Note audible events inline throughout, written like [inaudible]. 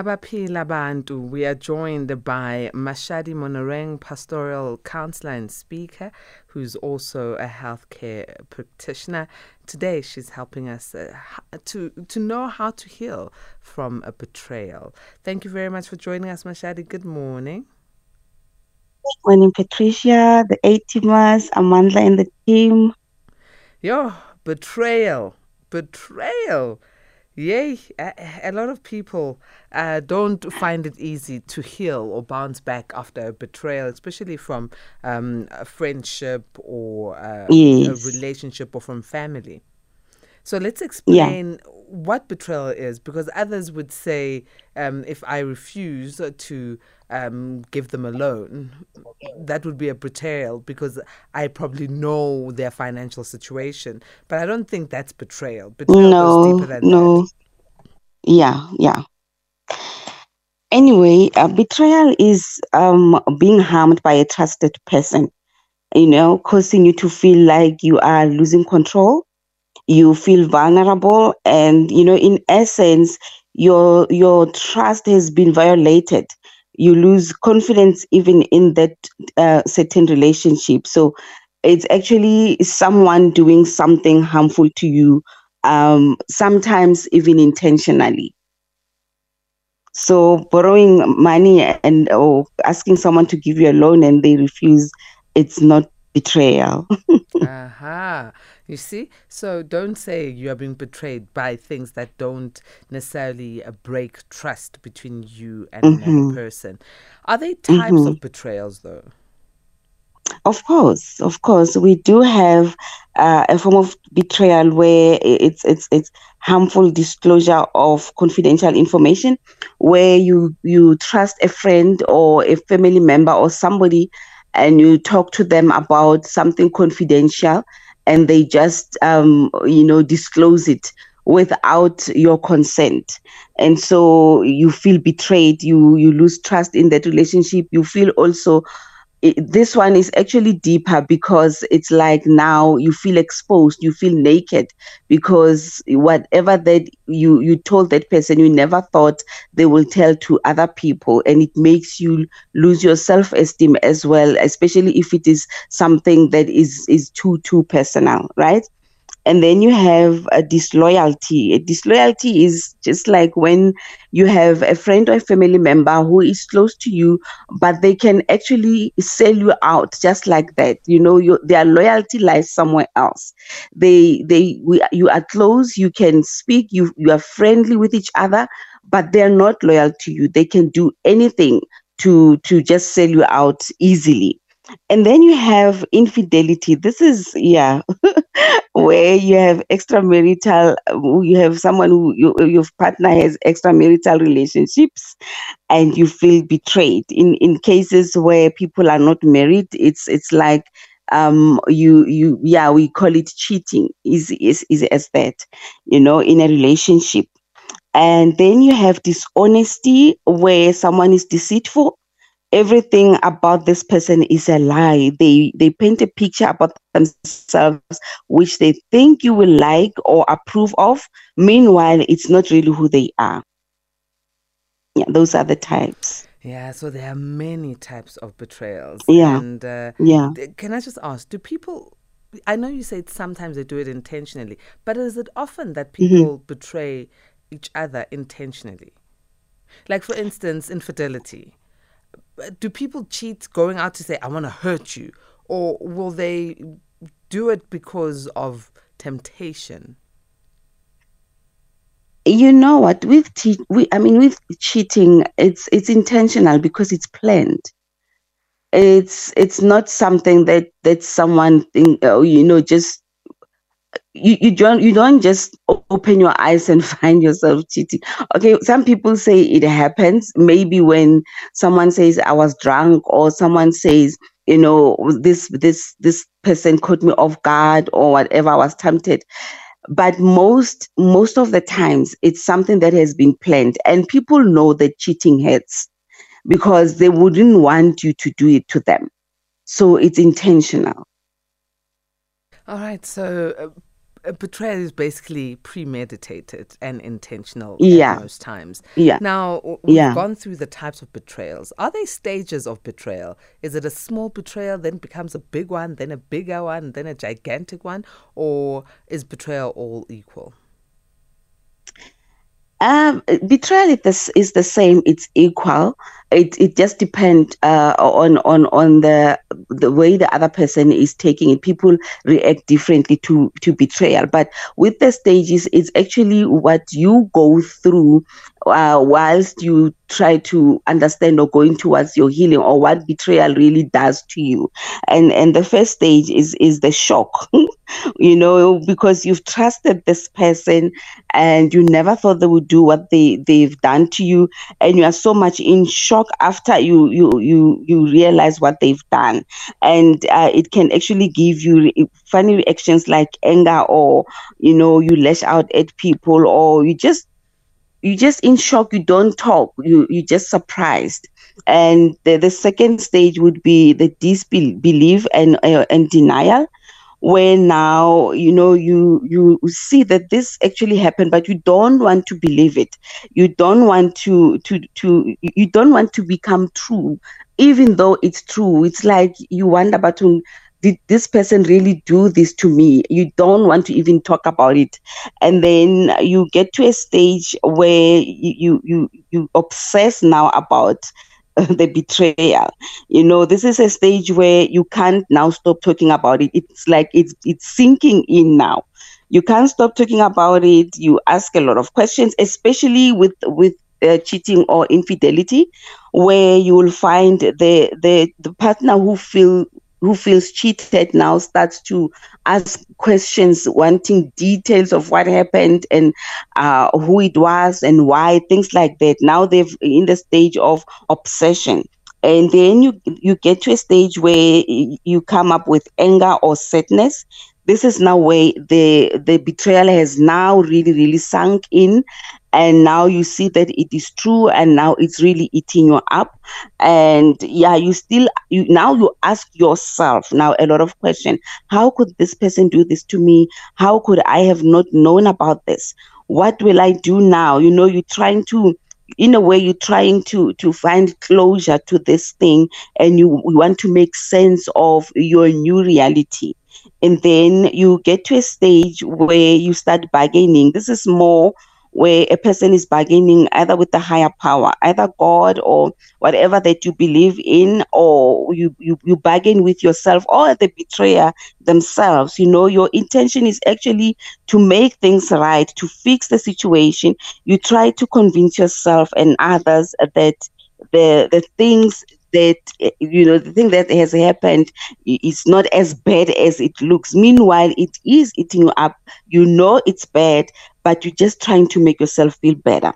Mabaphila Bantu, we are joined by Mashadi Monareng, pastoral counselor and speaker, who's also a healthcare practitioner. Today, she's helping us uh, to to know how to heal from a betrayal. Thank you very much for joining us, Mashadi. Good morning. Good morning, Patricia, the A teamers, Amanda, and the team. Yo, betrayal, betrayal. Yay, a, a lot of people uh, don't find it easy to heal or bounce back after a betrayal, especially from um, a friendship or uh, Yes. a relationship or from family. So let's explain what betrayal is, because others would say um, if I refuse to um, give them a loan, that would be a betrayal because I probably know their financial situation. But I don't think that's betrayal. Betrayal goes No, deeper than no. that. Yeah, yeah. Anyway, uh, betrayal is um, being harmed by a trusted person, you know, causing you to feel like you are losing control. You feel vulnerable, and you know, in essence, your your trust has been violated. You lose confidence even in that uh, certain relationship. So, it's actually someone doing something harmful to you, um, sometimes even intentionally. So borrowing money and or asking someone to give you a loan and they refuse, it's not betrayal. [laughs] Aha. You see? So don't say you are being betrayed by things that don't necessarily uh, break trust between you and another Mhm. person. Are there types Mhm. of betrayals, though? Of course, of course, we do have uh, a form of betrayal where it's it's it's harmful disclosure of confidential information, where you you trust a friend or a family member or somebody, and you talk to them about something confidential, and they just um you know disclose it without your consent. And so you feel betrayed you you lose trust in that relationship you feel also this one is actually deeper because it's like now you feel exposed you feel naked because whatever that you you told that person you never thought they will tell to other people. And it makes you lose your self esteem as well especially if it is something that is is too too personal right and then you have a disloyalty. A disloyalty is just like when you have a friend or a family member who is close to you, but they can actually sell you out just like that. You know, your their loyalty lies somewhere else. They they we, you are close. You can speak. You you are friendly with each other, but they are not loyal to you. They can do anything to to just sell you out easily. And then you have infidelity. This is yeah. [laughs] where you have extramarital you have someone who you, your partner has extramarital relationships and you feel betrayed. In in cases where people are not married it's it's like um you you yeah we call it cheating is is is as that you know in a relationship. And then you have dishonesty where someone is deceitful everything about this person is a lie they they paint a picture about themselves which they think you will like or approve of meanwhile it's not really who they are yeah those are the types Yeah, so there are many types of betrayals. Yeah. And uh, yeah th- can I just ask, do people, I know you said sometimes they do it intentionally, but is it often that Mm-hmm. people betray each other intentionally? Like, for instance, infidelity. Do people cheat going out to say, I want to hurt you? Or will they do it because of temptation? you know what with che- we i mean with cheating it's it's intentional because it's planned it's it's not something that that someone think uh, you know just you, you don't you don't just open your eyes and [laughs] find yourself cheating. Okay some people say it happens. Maybe when someone says i was drunk or someone says you know this this this person caught me off guard or whatever i was tempted. But most most of the times it's something that has been planned. And people know that cheating hurts because they wouldn't want you to do it to them. So it's intentional All right, so uh, betrayal is basically premeditated and intentional yeah. most times. Yeah. Now, we've yeah. gone through the types of betrayals. Are there stages of betrayal? Is it a small betrayal, then becomes a big one, then a bigger one, then a gigantic one? Or is betrayal all equal? Um, betrayal is, is the same. It's equal. It it just depends uh, on on on the the way the other person is taking it. People react differently to to betrayal, but with the stages, it's actually what you go through uh, whilst you try to understand or going towards your healing or what betrayal really does to you and and the first stage is is the shock [laughs] you know because you've trusted this person and you never thought they would do what they they've done to you and you are so much in shock after you you you you realize what they've done. And uh, it can actually give you funny reactions like anger or you know you lash out at people or you just you just in shock you don't talk you you just surprised. And the, the second stage would be the disbelief and uh, and denial where now you know you you see that this actually happened but you don't want to believe it you don't want to to to you don't want to become true even though it's true it's like you wonder but um, did this person really do this to me? You don't want to even talk about it. And then you get to a stage where you you you obsess now about [laughs] the betrayal. You know, this is a stage where you can't now stop talking about it. It's like it's it's sinking in now. You can't stop talking about it. You ask a lot of questions, especially with with uh, cheating or infidelity, where you will find the the the partner who feel who feels cheated now starts to ask questions, wanting details of what happened and uh, who it was and why, things like that. Now they've in the stage of obsession. And then you you get to a stage where you come up with anger or sadness. This is now where the the betrayal has now really really sunk in, and now you see that it is true and now it's really eating you up. And yeah you still you now you ask yourself now a lot of question how could this person do this to me? How could i have not known about this? What will i do now? You know you're trying to in a way you're trying to to find closure to this thing and you, you want to make sense of your new reality. And then you get to a stage where you start bargaining. This is more where a person is bargaining either with the higher power, either God or whatever that you believe in, or you, you, you bargain with yourself or the betrayer themselves. You know, your intention is actually to make things right, to fix the situation. You try to convince yourself and others that the the things that you know the thing that has happened is not as bad as it looks. Meanwhile it is eating you up. You know it's bad but you're just trying to make yourself feel better.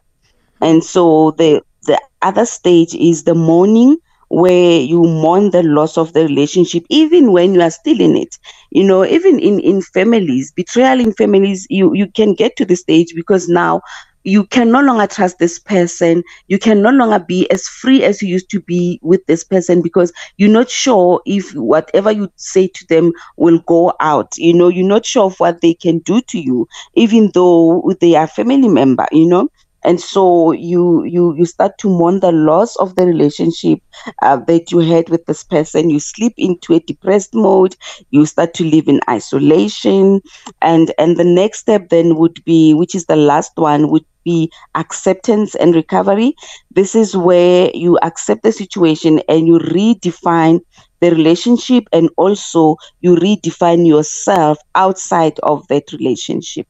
And so the the other stage is the mourning where you mourn the loss of the relationship even when you are still in it. You know even in in families betrayal in families you you can get to the stage because now you can no longer trust this person. You can no longer be as free as you used to be with this person because you're not sure if whatever you say to them will go out. You know, you're not sure of what they can do to you, even though they are family member, you know and so you you you start to mourn the loss of the relationship uh, that you had with this person you slip into a depressed mode you start to live in isolation and and the next step then would be which is the last one would be acceptance and recovery this is where you accept the situation and you redefine the relationship and also you redefine yourself outside of that relationship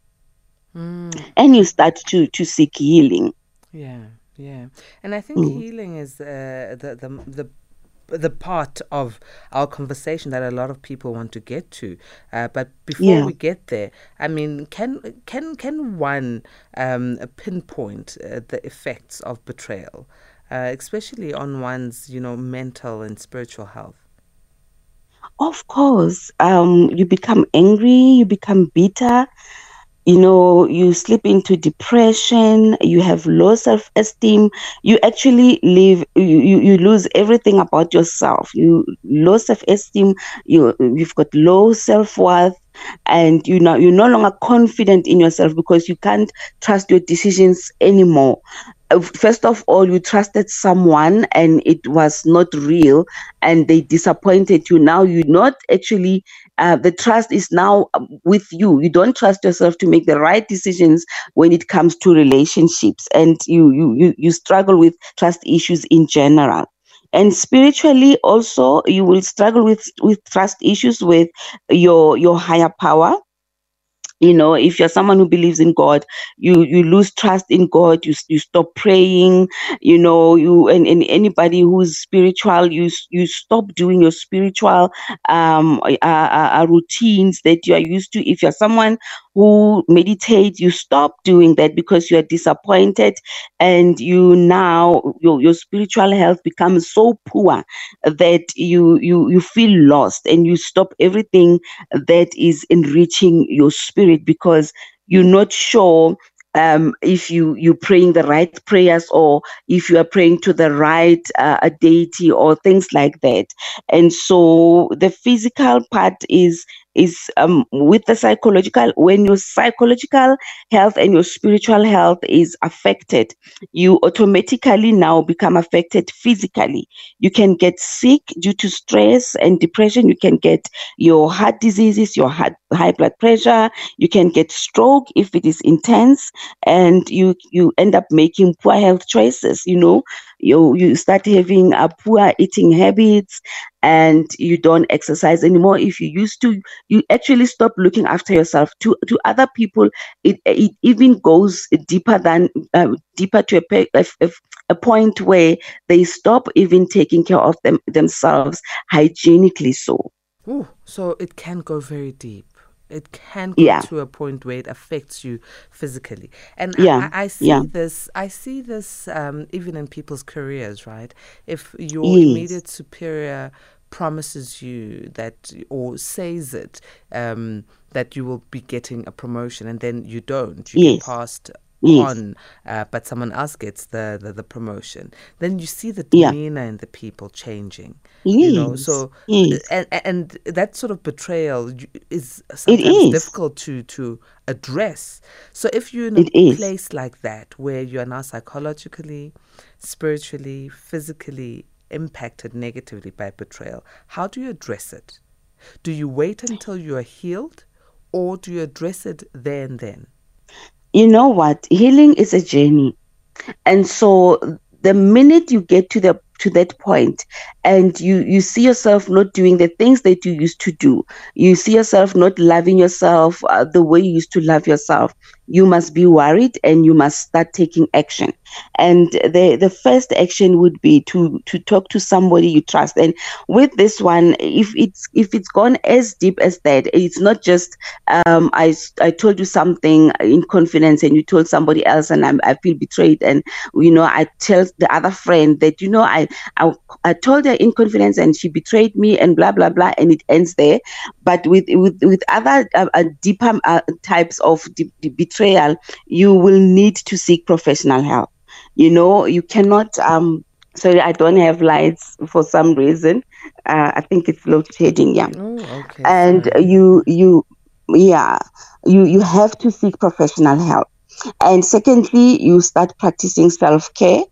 mm. and you start to to seek healing yeah yeah and i think mm. healing is uh, the the the the part of our conversation that a lot of people want to get to. Uh, but before yeah. we get there, I mean, can can can one um, pinpoint uh, the effects of betrayal, uh, especially on one's you know mental and spiritual health? Of course, um, you become angry, you become bitter, you know you slip into depression you have low self-esteem you actually live you, you, lose everything about yourself. You low self-esteem you you've got low self-worth and you know you're no longer confident in yourself because you can't trust your decisions anymore. Uh, first of all you trusted someone and it was not real and they disappointed you. Now you're not actually uh, the trust is now with you. You don't trust yourself to make the right decisions when it comes to relationships and you you you, you struggle with trust issues in general. And spiritually also you will struggle with with trust issues with your your higher power you know if you're someone who believes in god you you lose trust in god you you stop praying you know you and, and anybody who's spiritual you you stop doing your spiritual um uh, uh, uh, routines that you are used to. If you're someone who meditate you stop doing that because you are disappointed and you now your, your spiritual health becomes so poor that you you you feel lost and you stop everything that is enriching your spirit because you're not sure um, if you you're praying the right prayers or if you are praying to the right uh, deity or things like that. And so the physical part is is um, with the psychological when your psychological health and your spiritual health is affected you automatically now become affected physically. You can get sick due to stress and depression. You can get your heart diseases your heart, high blood pressure. You can get stroke if it is intense and you you end up making poor health choices you know you you start having a poor eating habits and you don't exercise anymore. If you used to you actually stop looking after yourself. To to other people it it even goes deeper than uh, deeper to a, a, a point where they stop even taking care of them themselves hygienically so. Ooh, so it can go very deep it can go yeah. to a point where it affects you physically. And yeah. I, I see yeah. this I see this um, even in people's careers, right? If your yes. immediate superior promises you that or says it um, that you will be getting a promotion and then you don't you yes. get passed yes. on, uh, but someone else gets the, the, the, promotion, then you see the demeanor yeah. in the people changing. Yes. You know, so yes. and and that sort of betrayal is sometimes difficult to to address. So if you're in a it place is. like that where you are now psychologically, spiritually, physically impacted negatively by betrayal, how do you address it? Do you wait until you are healed, or do you address it there and then? You know what? Healing is a journey. And so the minute you get to the to that point. And you you see yourself not doing the things that you used to do. You see yourself not loving yourself uh, the way you used to love yourself. You must be worried and you must start taking action. And the the first action would be to to talk to somebody you trust. And with this one if it's if it's gone as deep as that it's not just um i i told you something in confidence and you told somebody else and I'm, i feel betrayed and you know i tell the other friend that you know i i, I told her in confidence and she betrayed me and blah blah blah and it ends there. But with with with other uh, uh, deeper uh, types of de- de- betrayal you will need to seek professional help. You know you cannot um sorry i don't have lights for some reason. Uh, i think it's load shedding yeah. Oh, okay. and you you yeah you you have to seek professional help and secondly, you start practicing self care,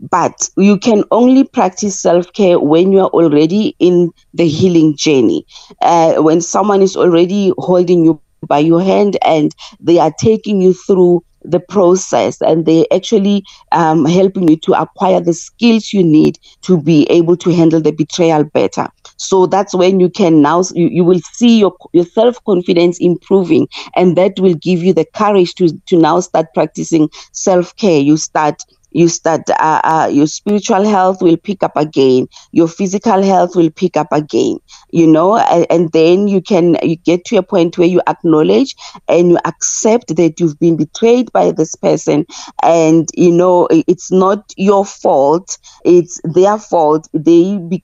but you can only practice self care when you are already in the healing journey. Uh, when someone is already holding you by your hand and they are taking you through the process and they actually um, helping you to acquire the skills you need to be able to handle the betrayal better. So that's when you can now you, you will see your, your self-confidence improving and that will give you the courage to to now start practicing self-care. You start you start uh, uh, your spiritual health will pick up again. Your physical health will pick up again you know and, and, then you can you get to a point where you acknowledge and you accept that you've been betrayed by this person. And you know it's not your fault. It's their fault. They be,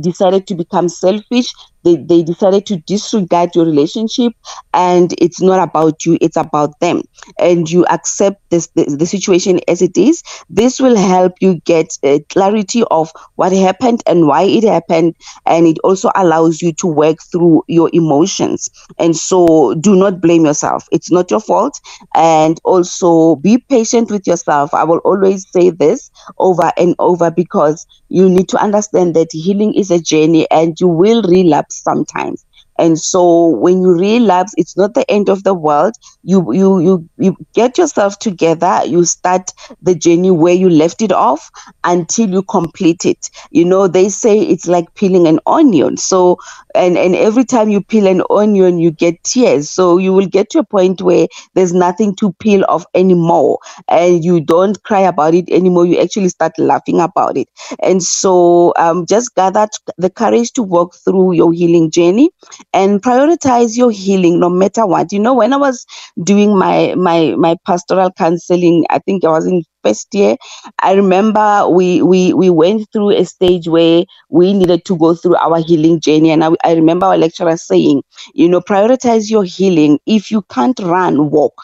decided to become selfish they, they decided to disregard your relationship and it's not about you it's about them. And you accept this the, the situation as it is. This will help you get uh, clarity of what happened and why it happened. And it also allows you to work through your emotions. And so do not blame yourself. It's not your fault. And also be patient with yourself. I will always say this over and over because you need to understand that healing is a journey and you will relapse sometimes and so when you relapse it's not the end of the world. You you you you get yourself together. You start the journey where you left it off until you complete it. You know they say it's like peeling an onion. So and and every time you peel an onion you get tears. So you will get to a point where there's nothing to peel off anymore. And you don't cry about it anymore. You actually start laughing about it. And so um, just gather the courage to walk through your healing journey and prioritize your healing no matter what. You know when i was doing my my my pastoral counseling i think i was in first year i remember we we we went through a stage where we needed to go through our healing journey. And i, I remember our lecturer saying you know prioritize your healing. If you can't run walk.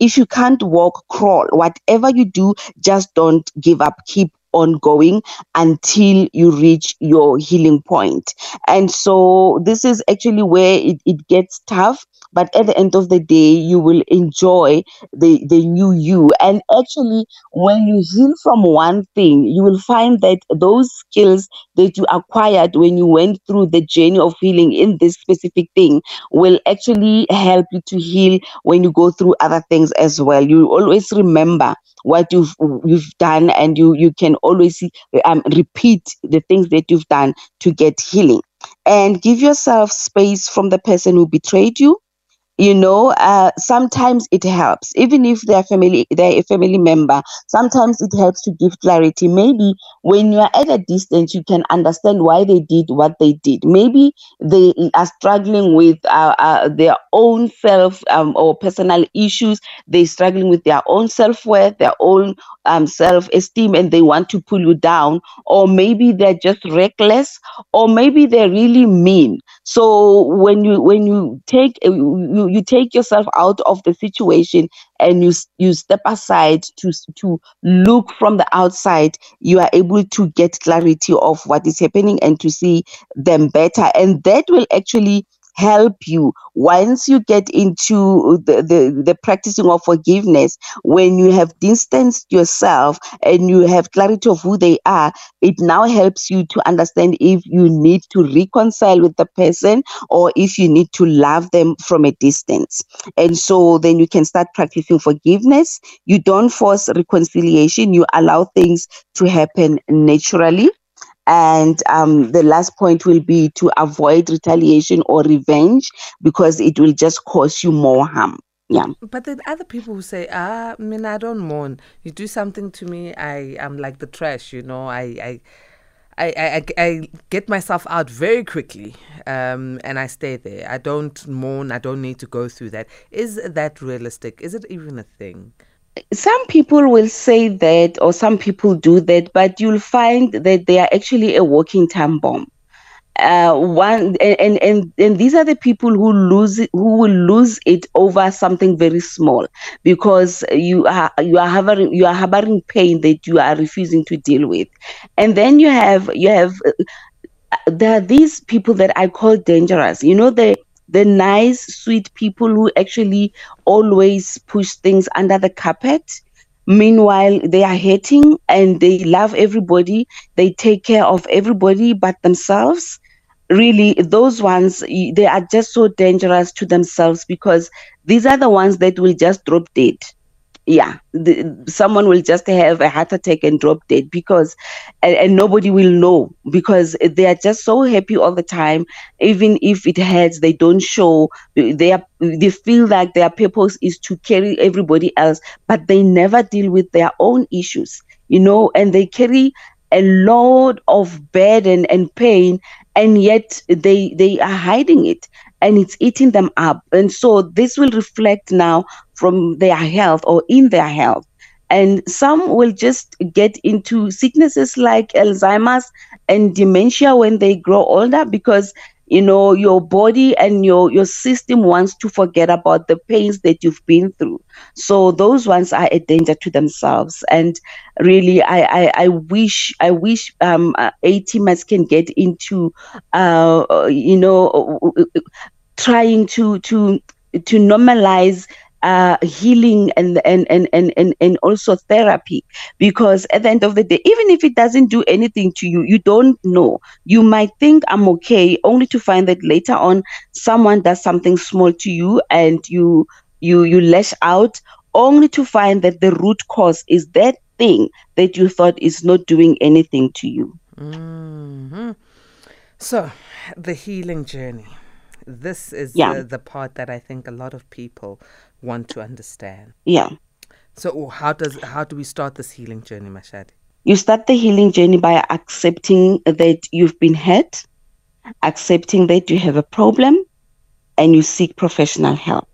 If you can't walk crawl. Whatever you do just don't give up. Keep ongoing until you reach your healing point. And so this is actually where it, it gets tough but at the end of the day you will enjoy the the new you. And actually when you heal from one thing you will find that those skills that you acquired when you went through the journey of healing in this specific thing will actually help you to heal when you go through other things as well. You always remember what you've you've done and you you can always um, repeat the things that you've done to get healing. And give yourself space from the person who betrayed you you know uh, sometimes it helps. Even if they're family they're a family member sometimes it helps to give clarity. Maybe when you're at a distance you can understand why they did what they did. Maybe they are struggling with uh, uh, their own self um, or personal issues. They're struggling with their own self-worth their own um, self-esteem and they want to pull you down or maybe they're just reckless or maybe they're really mean. So when you when you take uh, you, you take yourself out of the situation and you you step aside to to look from the outside you are able to get clarity of what is happening and to see them better. And that will actually help you. Once you get into the, the, the practicing of forgiveness when you have distanced yourself and you have clarity of who they are it now helps you to understand if you need to reconcile with the person or if you need to love them from a distance. And so then you can start practicing forgiveness. You don't force reconciliation. You allow things to happen naturally and um, the last point will be to avoid retaliation or revenge because it will just cause you more harm. Yeah. But then other people who say, ah, I mean, I don't mourn. You do something to me, I am like the trash, you know. I, I, I, I, I get myself out very quickly um, and I stay there. I don't mourn. I don't need to go through that. Is that realistic? Is it even a thing? Some people will say that or some people do that but you'll find that they are actually a walking time bomb uh, one and, and and these are the people who lose it, who will lose it over something very small because you are you are having you are harboring pain that you are refusing to deal with. And then you have you have uh, there are these people that I call dangerous. You know they the nice, sweet people who actually always push things under the carpet. Meanwhile, they are hating and they love everybody. They take care of everybody but themselves. Really, those ones, they are just so dangerous to themselves because these are the ones that will just drop dead yeah the, someone will just have a heart attack and drop dead because and, and, nobody will know because they are just so happy all the time. Even if it hurts they don't show they are they feel like their purpose is to carry everybody else but they never deal with their own issues you know and they carry a load of burden and pain and yet they they are hiding it and it's eating them up. And so this will reflect now from their health or in their health. And some will just get into sicknesses like Alzheimer's and dementia when they grow older because you know your body and your your system wants to forget about the pains that you've been through. So those ones are a danger to themselves. And really i i, I wish i wish um uh, ATMers can get into uh you know trying to to to normalize uh, healing and, and, and, and, and, and also therapy. Because at the end of the day, even if it doesn't do anything to you, you don't know. You might think I'm okay, only to find that later on someone does something small to you and you you you lash out, only to find that the root cause is that thing that you thought is not doing anything to you. Mm-hmm. So, the healing journey. This is Yeah. the, the part that I think a lot of people want to understand. Yeah. So, how does how do we start this healing journey, Mashadi? You start the healing journey by accepting that you've been hurt, accepting that you have a problem, and you seek professional help.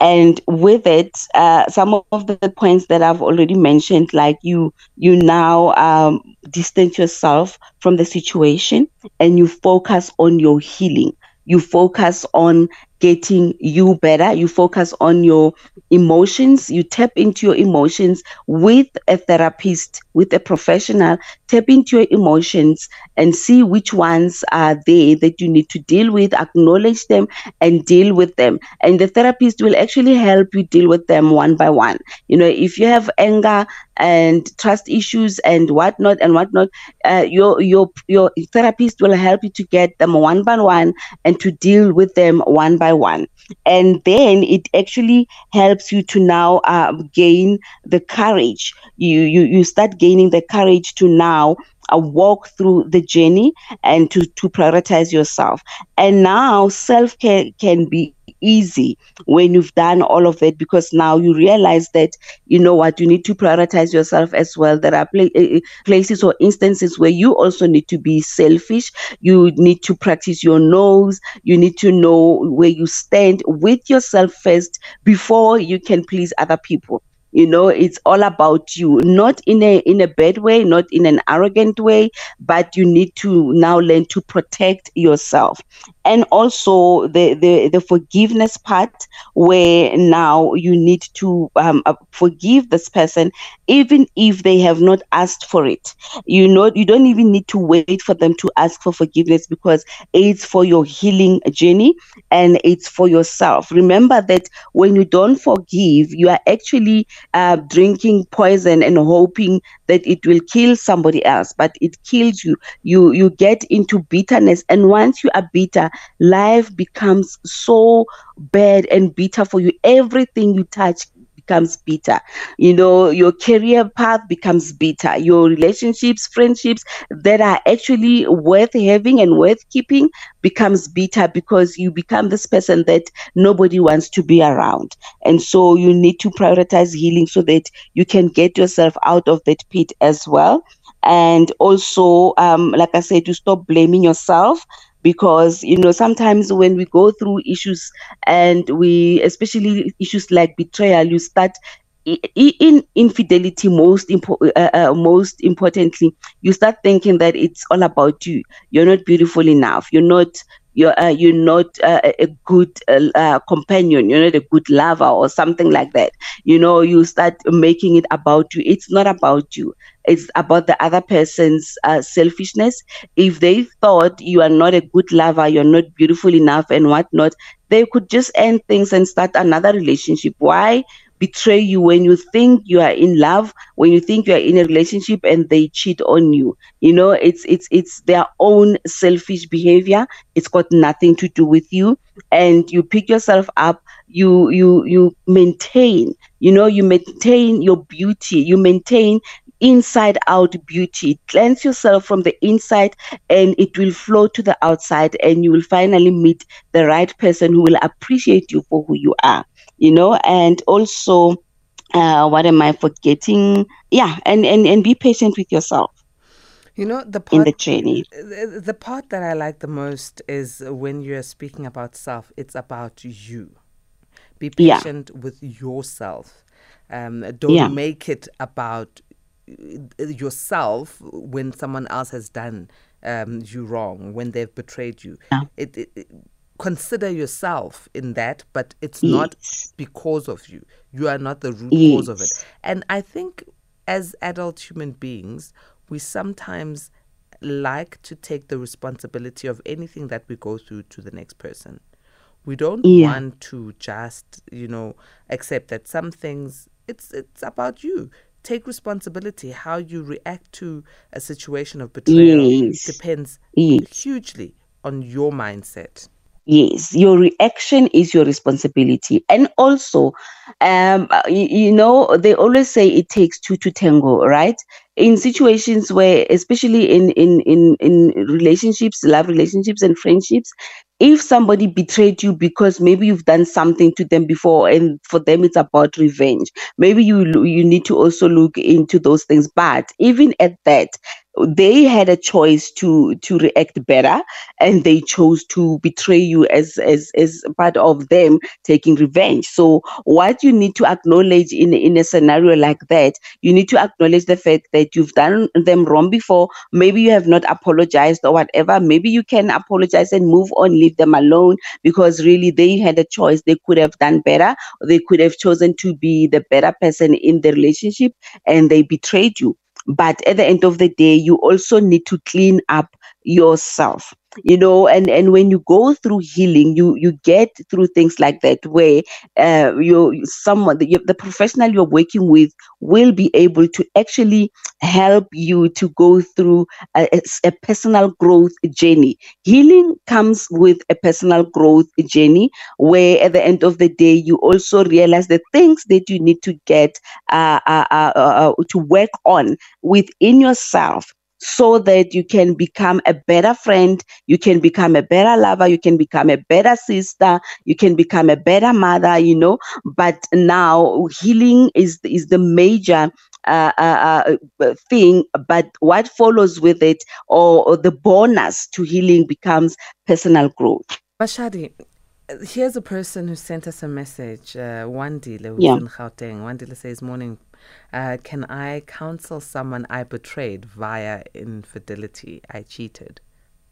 And with it, uh, some of the points that I've already mentioned, like you, you now um, distance yourself from the situation and you focus on your healing. You focus on getting you better. You focus on your emotions. You tap into your emotions with a therapist, with a professional. Tap into your emotions and see which ones are there that you need to deal with, acknowledge them, and deal with them. And the therapist will actually help you deal with them one by one. You know, if you have anger and trust issues and whatnot and whatnot, uh, your your your therapist will help you to get them one by one and to deal with them one by one. And then it actually helps you to now uh, gain the courage. You you you start gaining the courage to now uh, walk through the journey and to to prioritize yourself. And now self care can be easy when you've done all of it because now you realize that you know what you need to prioritize yourself as well. There are uh, uh, places or instances where you also need to be selfish. You need to practice your nose. You need to know where you stand with yourself first before you can please other people you know it's all about you. Not in a in a bad way not in an arrogant way but you need to now learn to protect yourself. And also the the, the forgiveness part where now you need to um, uh, forgive this person even if they have not asked for it. You know you don't even need to wait for them to ask for forgiveness because it's for your healing journey and it's for yourself. Remember that when you don't forgive you are actually uh, drinking poison and hoping that it will kill somebody else. But it kills you. You you get into bitterness. And once you are bitter life becomes so bad and bitter for you. Everything you touch becomes bitter. You know your career path becomes bitter. Your relationships friendships that are actually worth having and worth keeping becomes bitter because you become this person that nobody wants to be around. And so you need to prioritize healing so that you can get yourself out of that pit as well. And also um, like i said to stop blaming yourself because you know sometimes when we go through issues and we especially issues like betrayal you start in infidelity most impo- uh, uh, most importantly you start thinking that it's all about you. You're not beautiful enough. You're not you're uh, you're not uh, a good uh, uh, companion you're not a good lover or something like that. You know you start making it about you. It's not about you. It's about the other person's uh, selfishness. If they thought you are not a good lover you're not beautiful enough and whatnot they could just end things and start another relationship. Why betray you when you think you are in love when you think you are in a relationship and they cheat on you. You know it's it's it's their own selfish behavior. It's got nothing to do with you. And you pick yourself up. You you you maintain you know you maintain your beauty. You maintain inside out beauty. Cleanse yourself from the inside and it will flow to the outside and you will finally meet the right person who will appreciate you for who you are you know and also uh what am i forgetting yeah and and, and be patient with yourself You know, the in the journey the part that I like the most is when you're speaking about self, it's about you. Be Yeah. patient with yourself. Um, don't Yeah. make it about uh, yourself when someone else has done um, you wrong, when they've betrayed you. Yeah. It, it, it, consider yourself in that, but it's yes. not because of you. You are not the root yes. cause of it. And I think as adult human beings, we sometimes like to take the responsibility of anything that we go through to the next person. We don't yeah. want to just, you know, accept that some things it's it's about you. Take responsibility. How you react to a situation of betrayal yes. depends yes. hugely on your mindset. Yes, your reaction is your responsibility. And also, um, you, you know, they always say it takes two to tango, right? in situations where especially in in in in relationships love relationships and friendships if somebody betrayed you because maybe you've done something to them before and for them it's about revenge maybe you you need to also look into those things but even at that they had a choice to to react better and they chose to betray you as as as part of them taking revenge. So what you need to acknowledge in in a scenario like that you need to acknowledge the fact that you've done them wrong before. Maybe you have not apologized or whatever. Maybe you can apologize and move on leave them alone because really they had a choice. They could have done better. They could have chosen to be the better person in the relationship and they betrayed you but at the end of the day you also need to clean up yourself you know and and when you go through healing you you get through things like that where uh, you someone the, the professional you're working with will be able to actually help you to go through a, a personal growth journey. Healing comes with a personal growth journey where at the end of the day you also realize the things that you need to get uh, uh, uh, uh to work on within yourself so that you can become a better friend, you can become a better lover, you can become a better sister, you can become a better mother, you know. But now healing is is the major uh, uh, uh, thing, but what follows with it or, or, the bonus to healing becomes personal growth. Mashadi, here's a person who sent us a message, uh, Wandile, who's yeah. in Gauteng. Wandile says, Morning, uh, can I counsel someone I betrayed via infidelity? I cheated.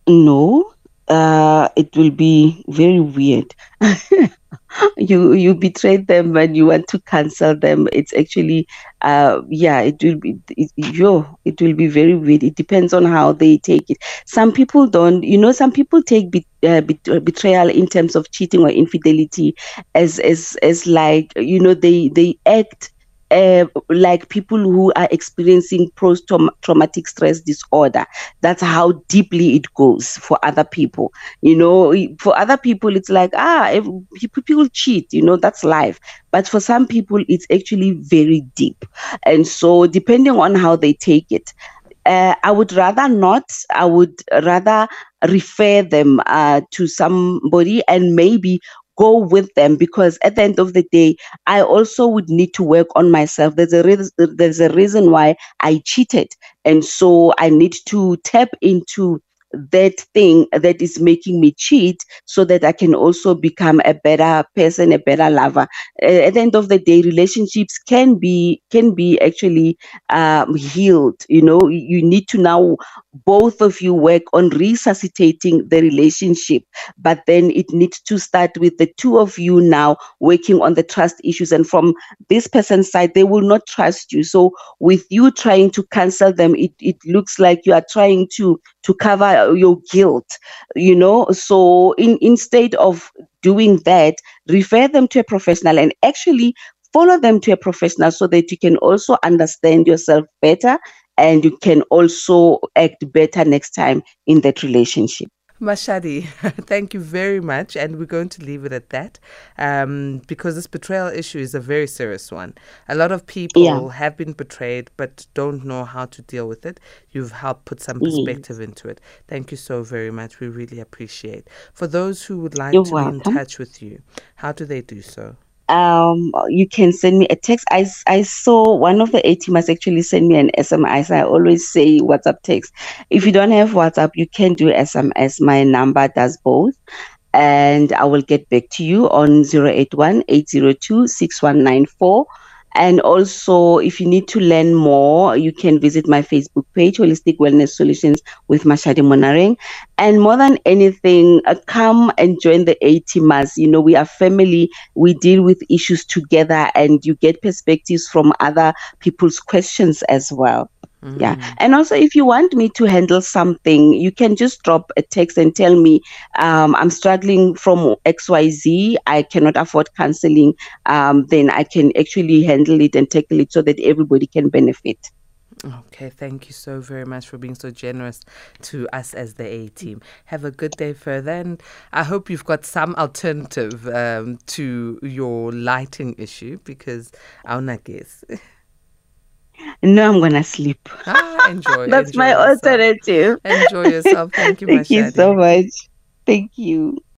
No, uh, it will be very weird. [laughs] you you betrayed them and you want to cancel them. It's actually, uh, yeah, it will be it, yo, it will be very weird. It depends on how they take it. Some people don't, you know, some people take be, uh, betrayal in terms of cheating or infidelity as as as like you know they they act uh, like people who are experiencing post traumatic stress disorder. That's how deeply it goes for other people. You know, for other people, it's like, ah, people cheat, you know, that's life. But for some people, it's actually very deep. And so, depending on how they take it, uh, I would rather not. I would rather refer them uh, to somebody and maybe go with them because at the end of the day i also would need to work on myself. There's a reason there's a reason why i cheated. And so i need to tap into that thing that is making me cheat so that I can also become a better person, a better lover. at the end of the day, relationships can be can be actually um, healed. You know, you need to now both of you work on resuscitating the relationship, but then it needs to start with the two of you now working on the trust issues. And from this person's side, they will not trust you. So with you trying to cancel them, it, it looks like you are trying to to cover your guilt you know? So in instead of doing that refer them to a professional and actually follow them to a professional so that you can also understand yourself better and you can also act better next time in that relationship Mashadi, [laughs] thank you very much. And we're going to leave it at that um, because this betrayal issue is a very serious one. A lot of people yeah. have been betrayed but don't know how to deal with it. You've helped put some perspective yes. into it. Thank you so very much. We really appreciate. For those who would like You're to welcome. be in touch with you, how do they do so? Um, you can send me a text. I, I saw one of the A actually send me an SMS. I always say WhatsApp text. If you don't have WhatsApp, you can do SMS. My number does both. And I will get back to you on 081 802 6194 And also, if you need to learn more, you can visit my Facebook page, Holistic Wellness Solutions with Mashadi Monareng. And more than anything, uh, come and join the A teamers. You know, we are family. We deal with issues together, and you get perspectives from other people's questions as well. Mm. Yeah. And also, if you want me to handle something, you can just drop a text and tell me, um, I'm struggling from XYZ. I cannot afford counseling. Um, then I can actually handle it and tackle it so that everybody can benefit. Okay, thank you so very much for being so generous to us as the A team. Have a good day further, and I hope you've got some alternative um, to your lighting issue because I'll not guess. No, I'm gonna sleep. Ah, enjoy. [laughs] That's enjoy my yourself. alternative. Enjoy yourself. Thank you. [laughs] Thank you so much. Thank you.